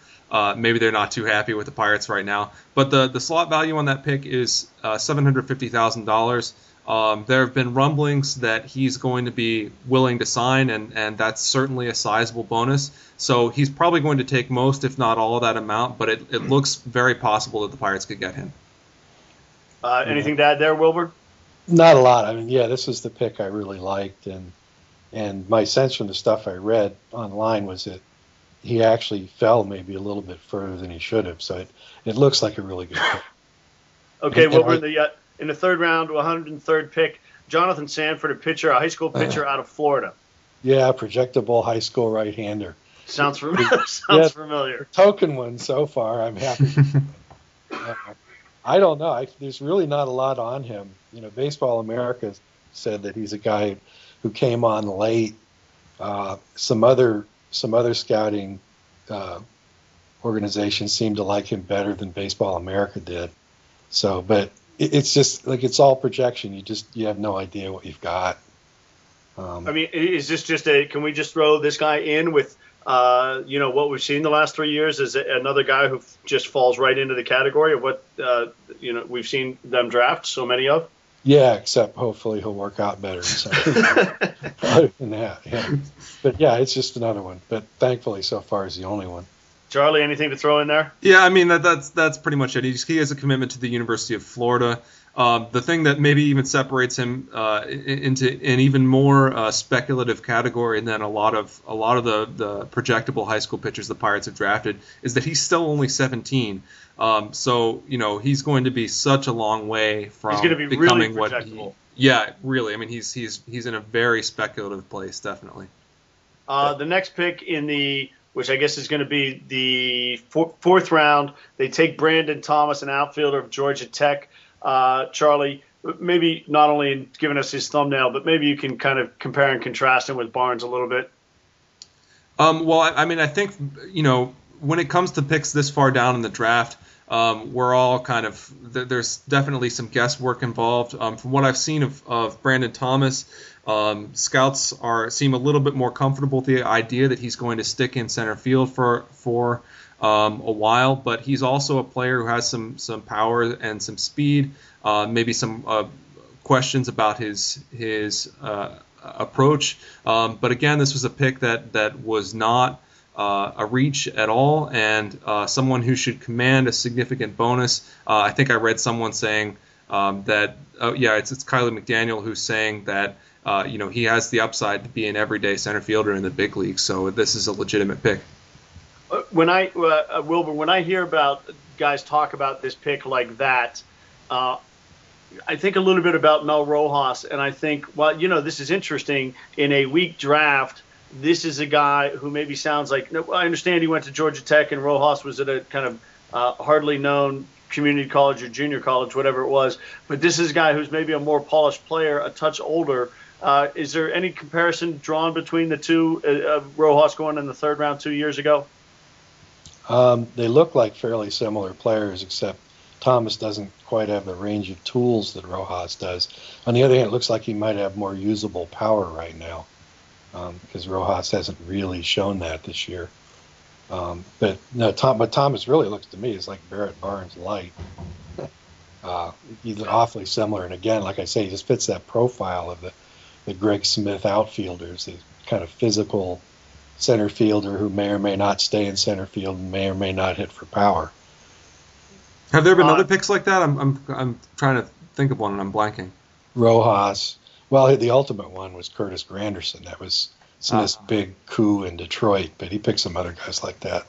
maybe they're not too happy with the Pirates right now, but the the slot value on that pick is seven hundred fifty thousand dollars. Um, there have been rumblings that he's going to be willing to sign, and, and that's certainly a sizable bonus. So he's probably going to take most, if not all, of that amount, but it, it looks very possible that the Pirates could get him. Uh, anything to add there, Wilbur? Not a lot. I mean, yeah, this is the pick I really liked, and and my sense from the stuff I read online was that he actually fell maybe a little bit further than he should have. So it, it looks like a really good pick. Okay, and, Wilbur, and I, the uh, in the third round, 103rd pick, Jonathan Sandfort, a pitcher, a high school pitcher out of Florida. Yeah, projectable high school right-hander. Sounds familiar. Sounds yeah, familiar. Token one so far. I'm happy. uh, I don't know. I, there's really not a lot on him. You know, Baseball America said that he's a guy who came on late. Uh, some other some other scouting uh, organizations seem to like him better than Baseball America did. So, but it's just like it's all projection. You just you have no idea what you've got. Um, I mean, is this just a? Can we just throw this guy in with? Uh, you know what we've seen the last three years is another guy who just falls right into the category of what uh, you know we've seen them draft so many of. Yeah, except hopefully he'll work out better. So, other than that, yeah. But yeah, it's just another one. But thankfully, so far, is the only one. Charlie, anything to throw in there? Yeah, I mean that, that's that's pretty much it. He's, he has a commitment to the University of Florida. Um, the thing that maybe even separates him uh, into an even more uh, speculative category than a lot of a lot of the, the projectable high school pitchers the Pirates have drafted is that he's still only 17. Um, so you know he's going to be such a long way from be becoming really what he. Yeah, really. I mean he's he's he's in a very speculative place, definitely. Uh, the next pick in the which I guess is going to be the fourth round. They take Brandon Thomas, an outfielder of Georgia Tech. Uh, Charlie, maybe not only in giving us his thumbnail, but maybe you can kind of compare and contrast him with Barnes a little bit. Um, well, I, I mean, I think you know when it comes to picks this far down in the draft, um, we're all kind of there's definitely some guesswork involved. Um, from what I've seen of, of Brandon Thomas, um, scouts are seem a little bit more comfortable with the idea that he's going to stick in center field for for um, a while, but he's also a player who has some some power and some speed. Uh, maybe some uh, questions about his his uh, approach, um, but again, this was a pick that that was not. Uh, a reach at all, and uh, someone who should command a significant bonus. Uh, I think I read someone saying um, that, oh yeah, it's it's Kiley McDaniel who's saying that uh, you know he has the upside to be an everyday center fielder in the big leagues. So this is a legitimate pick. Uh, when I uh, Wilbur, when I hear about guys talk about this pick like that, uh, I think a little bit about Mel Rojas, and I think, well, you know, this is interesting. In a weak draft, this is a guy who maybe sounds like. I understand he went to Georgia Tech, and Rojas was at a kind of uh, hardly known community college or junior college, whatever it was. But this is a guy who's maybe a more polished player, a touch older. Uh, is there any comparison drawn between the two? Uh, Rojas going in the third round two years ago. Um, they look like fairly similar players, except Thomas doesn't quite have the range of tools that Rojas does. On the other hand, it looks like he might have more usable power right now because um, Rojas hasn't really shown that this year. Um, but no, Tom, but Thomas really looks to me is like Barrett Barnes light. uh, he's awfully similar, and again, like I say, he just fits that profile of the the Greg Smith outfielders, the kind of physical center fielder who may or may not stay in center field and may or may not hit for power. Have there been uh, other picks like that? I'm, I'm, I'm trying to think of one and I'm blanking. Rojas. Well, the ultimate one was Curtis Granderson. That was Smith's uh, big coup in Detroit, but he picked some other guys like that.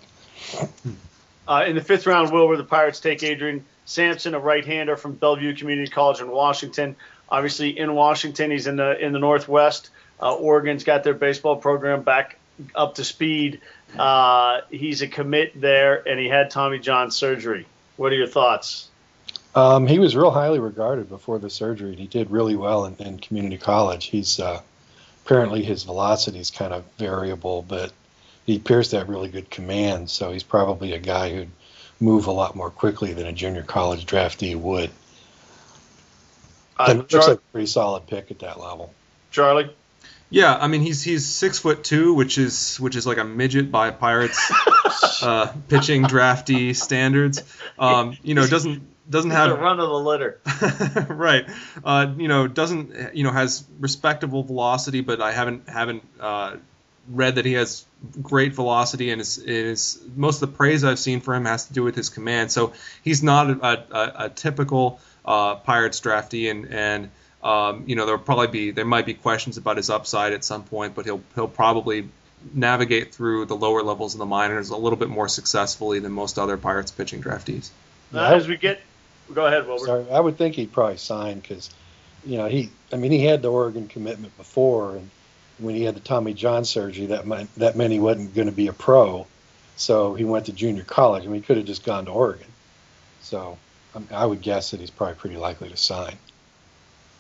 Uh, in the fifth round, Wilbur, the Pirates take Adrian Sampson, a right-hander from Bellevue Community College in Washington. Obviously, in Washington, he's in the in the Northwest. Uh, Oregon's got their baseball program back up to speed. Uh, he's a commit there, and he had Tommy John surgery. What are your thoughts? Um, he was real highly regarded before the surgery, and he did really well in, in community college. He's uh, apparently his velocity is kind of variable, but he appears to have really good command. So he's probably a guy who'd move a lot more quickly than a junior college draftee would. Uh, looks Char- like a pretty solid pick at that level. Charlie. Yeah, I mean he's he's six foot two, which is which is like a midget by Pirates uh, pitching drafty standards. Um, you know, doesn't doesn't have the run of the litter. right. Uh, you know, doesn't you know has respectable velocity, but I haven't haven't uh, read that he has great velocity, and is is most of the praise I've seen for him has to do with his command. So he's not a, a, a typical uh, Pirates draftee, and and um, you know there'll probably be there might be questions about his upside at some point, but he'll he'll probably navigate through the lower levels of the minors a little bit more successfully than most other Pirates pitching draftees. Uh, as we get, go ahead, Wilbur. Sorry, I would think he'd probably sign because, you know, he, I mean, he had the Oregon commitment before, and when he had the Tommy John surgery, that meant that meant he wasn't going to be a pro, so he went to junior college. I mean, he could have just gone to Oregon. So I, would guess that he's probably pretty likely to sign.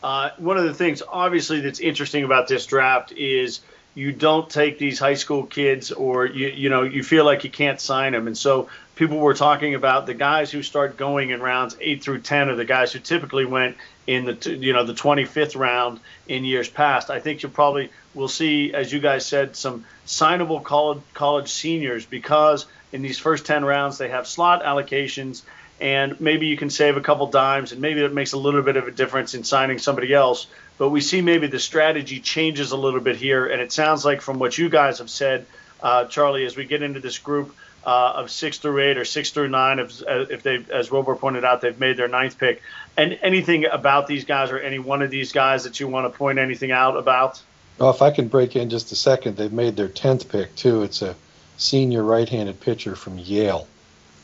Uh, one of the things, obviously, that's interesting about this draft is you don't take these high school kids, or you you know you feel like you can't sign them, and so people were talking about the guys who start going in rounds eight through ten are the guys who typically went in the you know the 25th round in years past. I think you probably will see, as you guys said, some signable college college seniors because in these first 10 rounds they have slot allocations and maybe you can save a couple dimes, and maybe it makes a little bit of a difference in signing somebody else. But we see maybe the strategy changes a little bit here, and it sounds like from what you guys have said, uh, Charlie, as we get into this group uh, of six through eight or six through nine, if, uh, if they, as Wilbur pointed out, they've made their ninth pick. And anything about these guys or any one of these guys that you want to point anything out about? Well, if I can break in just a second, they've made their tenth pick too. It's a senior right-handed pitcher from Yale.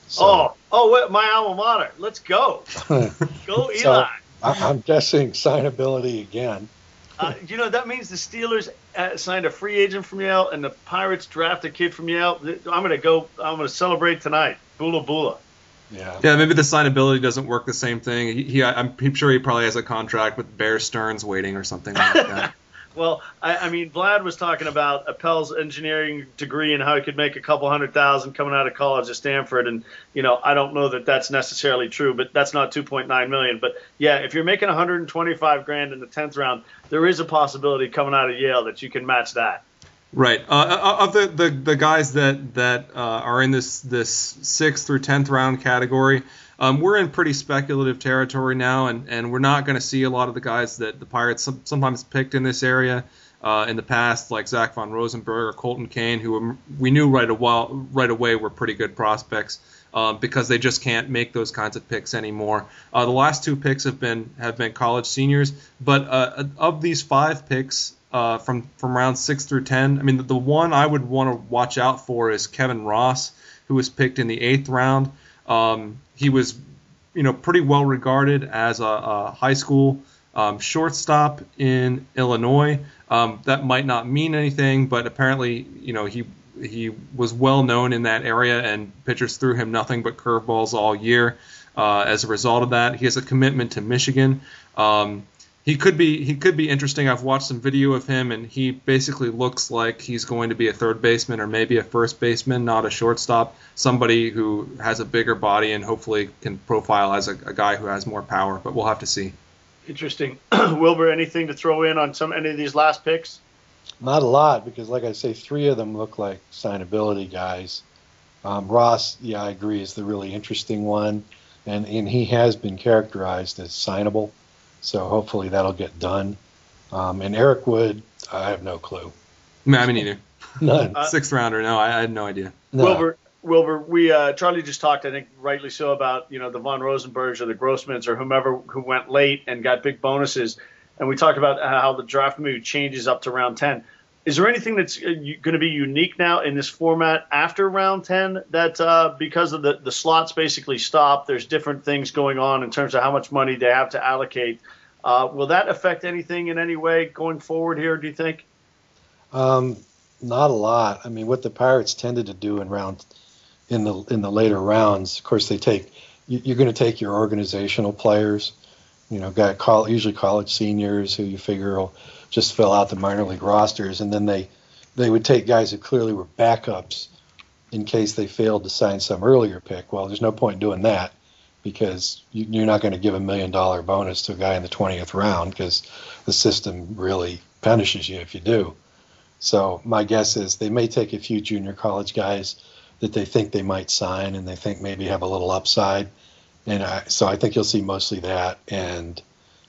So, oh, oh, my alma mater. Let's go. go, Eli. So I'm guessing signability again. Uh, you know that means the Steelers uh, signed a free agent from Yale, and the Pirates draft a kid from Yale. I'm gonna go. I'm gonna celebrate tonight. Boola boola. Yeah. Yeah, maybe the signability doesn't work the same thing. He, he I'm sure he probably has a contract with Bear Stearns waiting or something like that. Well, I, I mean, Vlad was talking about Appel's engineering degree and how he could make a couple hundred thousand coming out of college at Stanford, and you know, I don't know that that's necessarily true, but that's not 2.9 million. But yeah, if you're making 125 grand in the 10th round, there is a possibility coming out of Yale that you can match that. Right. Uh, uh of the, the, the guys that that uh, are in this this sixth through tenth round category, um, we're in pretty speculative territory now, and, and we're not going to see a lot of the guys that the Pirates sometimes picked in this area uh, in the past, like Zach von Rosenberg or Colton Cain, who we knew right, while, right away were pretty good prospects. Um, because they just can't make those kinds of picks anymore. Uh, the last two picks have been have been college seniors, but uh, of these five picks uh, from from round six through ten, I mean the, the one I would want to watch out for is Kevin Ross, who was picked in the eighth round. Um, he was, you know, pretty well regarded as a, a high school um, shortstop in Illinois. Um, that might not mean anything, but apparently, you know, he he was well known in that area, and pitchers threw him nothing but curveballs all year. Uh, as a result of that, he has a commitment to Michigan. Um, he could be he could be interesting. I've watched some video of him, and he basically looks like he's going to be a third baseman or maybe a first baseman, not a shortstop. Somebody who has a bigger body and hopefully can profile as a, a guy who has more power. But we'll have to see. Interesting, Wilbur. Anything to throw in on some any of these last picks? Not a lot because, like I say, three of them look like signability guys. Um, Ross, yeah, I agree, is the really interesting one, and and he has been characterized as signable. So hopefully that'll get done. Um, and Eric Wood, I have no clue. No, I mean neither. None. Uh, Sixth rounder, no, I, I, had no idea. No. Wilbur, Wilbur, we uh, Charlie just talked, I think rightly so, about you know the von Rosenbergs or the Grossmans or whomever who went late and got big bonuses, and we talked about how the draft move changes up to round ten. Is there anything that's uh, going to be unique now in this format after round 10 that uh, because of the, the slots basically stop, there's different things going on in terms of how much money they have to allocate? Uh, will that affect anything in any way going forward here, do you think? Um, not a lot. I mean, what the Pirates tended to do in round in the in the later rounds, of course, they take you're going to take your organizational players, you know, got usually college seniors who you figure will just fill out the minor league rosters, and then they they would take guys who clearly were backups in case they failed to sign some earlier pick. Well, there's no point doing that because you, are not going to give a million dollar bonus to a guy in the 20th round because the system really punishes you if you do. So my guess is they may take a few junior college guys that they think they might sign and they think maybe have a little upside, and I, so I think you'll see mostly that and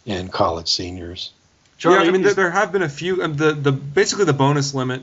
and college seniors. Charlie, yeah, I mean there, there have been a few. Um, the the basically the bonus limit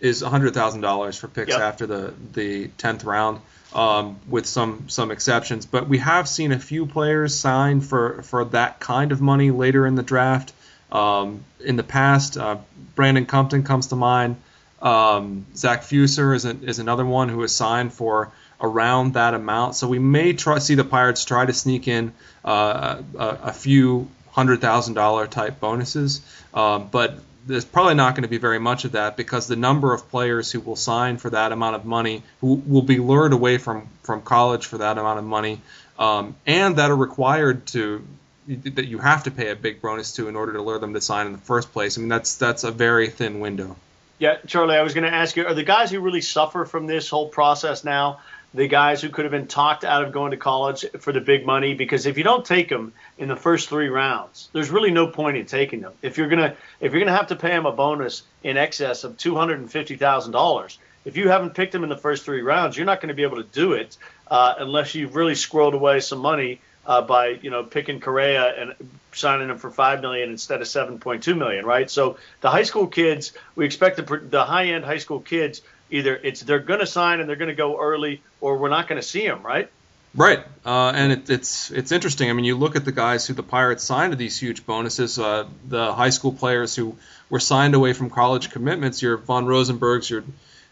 is hundred thousand dollars for picks yep. after the the tenth round, um, with some some exceptions. But we have seen a few players sign for for that kind of money later in the draft. Um, in the past, uh, Brandon Cumpton comes to mind. Um, Zach Fuesser is, a, is another one who has signed for around that amount. So we may try see the Pirates try to sneak in uh, a, a few hundred thousand dollar type bonuses. Um, but there's probably not going to be very much of that because the number of players who will sign for that amount of money, who will be lured away from from college for that amount of money, um, and that are required to that you have to pay a big bonus to in order to lure them to sign in the first place. I mean that's that's a very thin window. Yeah, Charlie, I was going to ask you: Are the guys who really suffer from this whole process now? The guys who could have been talked out of going to college for the big money because if you don't take them in the first three rounds, there's really no point in taking them. If you're gonna if you're gonna have to pay them a bonus in excess of two hundred and fifty thousand dollars, if you haven't picked them in the first three rounds, you're not going to be able to do it uh, unless you've really squirreled away some money uh, by you know picking Correa and signing him for five million instead of seven point two million, right? So the high school kids, we expect the, the high end high school kids either it's they're going to sign and they're going to go early, or we're not going to see them, right? Right, uh, and it, it's it's interesting. I mean, you look at the guys who the Pirates signed to these huge bonuses. Uh, the high school players who were signed away from college commitments. Your von Rosenbergs, your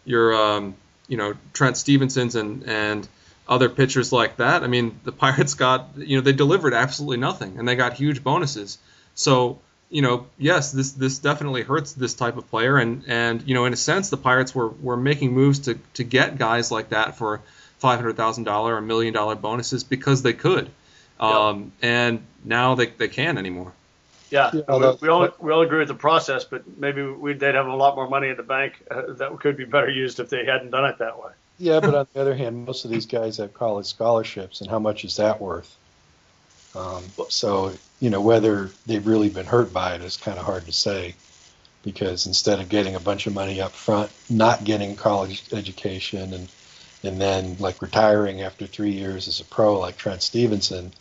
your um, you know Trent Stevensons and and other pitchers like that. I mean, the Pirates got you know they delivered absolutely nothing, and they got huge bonuses. So you know, yes, this this definitely hurts this type of player, and and you know, in a sense, the Pirates were were making moves to to get guys like that for five hundred thousand dollar or million dollar bonuses because they could, um, and now they, they can't anymore. Yeah, yeah we, we, all we all agree with the process, but maybe we, they'd have a lot more money in the bank uh, that could be better used if they hadn't done it that way. Yeah, but on the other hand, most of these guys have college scholarships, and how much is that worth? Um, so you know whether they've really been hurt by it is kind of hard to say, because instead of getting a bunch of money up front, not getting college education, and and then like retiring after three years as a pro, like Trent Stevenson,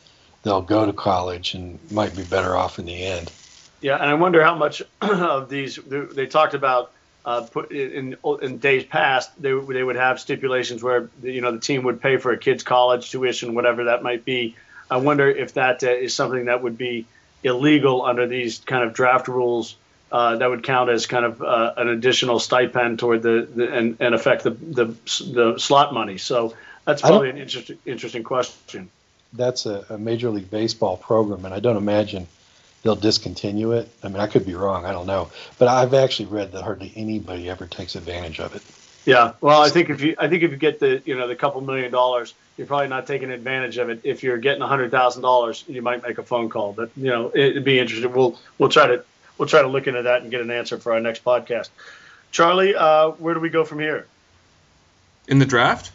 they'll go to college and might be better off in the end. Yeah, and I wonder how much of these they talked about uh, put in in days past they they would have stipulations where you know the team would pay for a kid's college tuition, whatever that might be. I wonder if that uh, is something that would be illegal under these kind of draft rules. Uh, that would count as kind of uh, an additional stipend toward the, the and, and affect the, the the slot money. So that's probably an interesting interesting question that's a, a, Major League Baseball program, and I don't imagine they'll discontinue it. I mean, I could be wrong. I don't know, but I've actually read that hardly anybody ever takes advantage of it. Yeah, well, I think if you I think if you get the you know the couple million dollars, you're probably not taking advantage of it. If you're getting a hundred thousand dollars, you might make a phone call. But you know, it'd be interesting. We'll we'll try to we'll try to look into that and get an answer for our next podcast. Charlie, uh, where do we go from here? In the draft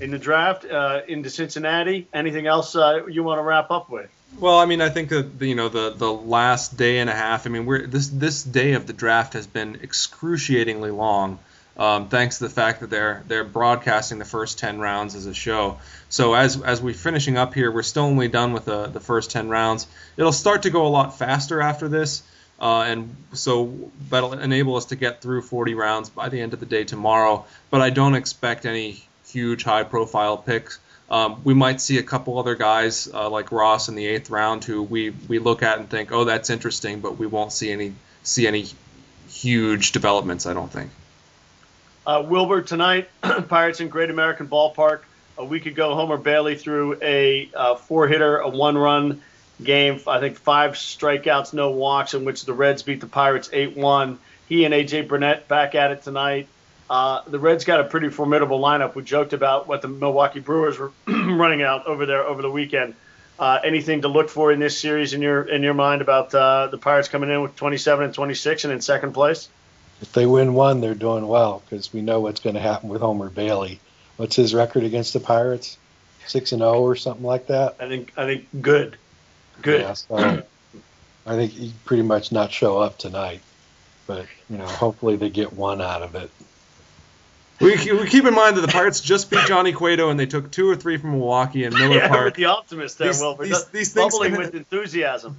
in the draft uh, into Cincinnati. Anything else uh, you want to wrap up with? Well, I mean, I think that you know the the last day and a half. I mean, we're this this day of the draft has been excruciatingly long. Um, thanks to the fact that they're they're broadcasting the first ten rounds as a show. So as as we're finishing up here, we're still only done with the the first ten rounds. It'll start to go a lot faster after this, uh, and so that'll enable us to get through 40 rounds by the end of the day tomorrow. But I don't expect any huge high profile picks. Um, we might see a couple other guys uh, like Ross in the eighth round who we, we look at and think, oh, that's interesting, but we won't see any see any huge developments. I don't think. Uh, Wilbur tonight, Pirates in Great American Ballpark. A week ago, Homer Bailey threw a uh, four hitter, a one run game. I think five strikeouts, no walks, in which the Reds beat the Pirates eight one. He and AJ Burnett back at it tonight. Uh, the Reds got a pretty formidable lineup. We joked about what the Milwaukee Brewers were running out over there over the weekend. Uh, anything to look for in this series in your in your mind about uh, the Pirates coming in with 27 and 26 and in second place? If they win one, they're doing well because we know what's going to happen with Homer Bailey. What's his record against the Pirates? Six and zero oh or something like that. I think I think good, good. Yeah, so I think he pretty much not show up tonight, but you know hopefully they get one out of it. We, we keep in mind that the Pirates just beat Johnny Cueto and they took two or three from Milwaukee and Miller yeah, Park. With the optimist there, these, Wilbur. These, these bubbling things with enthusiasm.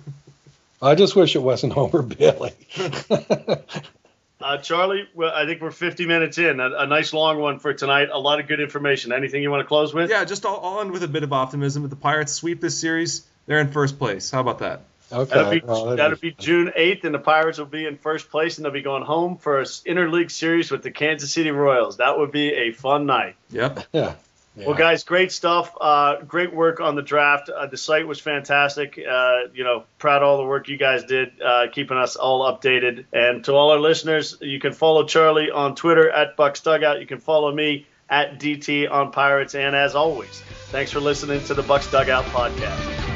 I just wish it wasn't Homer Bailey. uh, Charlie, well, I think we're 50 minutes in. A, a, nice long one for tonight. A lot of good information. Anything you want to close with? Yeah, just all, all in with a bit of optimism. If the Pirates sweep this series, they're in first place. How about that? Okay. That'll be, oh, that'll be June 8th, and the Pirates will be in first place, and they'll be going home for an interleague series with the Kansas City Royals. That would be a fun night. Yep. Yeah. Yeah. Well, guys, great stuff. Uh, great work on the draft. Uh, the site was fantastic. Uh, you know, proud of all the work you guys did, uh, keeping us all updated. And to all our listeners, you can follow Charlie on Twitter at Bucs Dugout. You can follow me at DT on Pirates. And as always, thanks for listening to the Bucs Dugout podcast.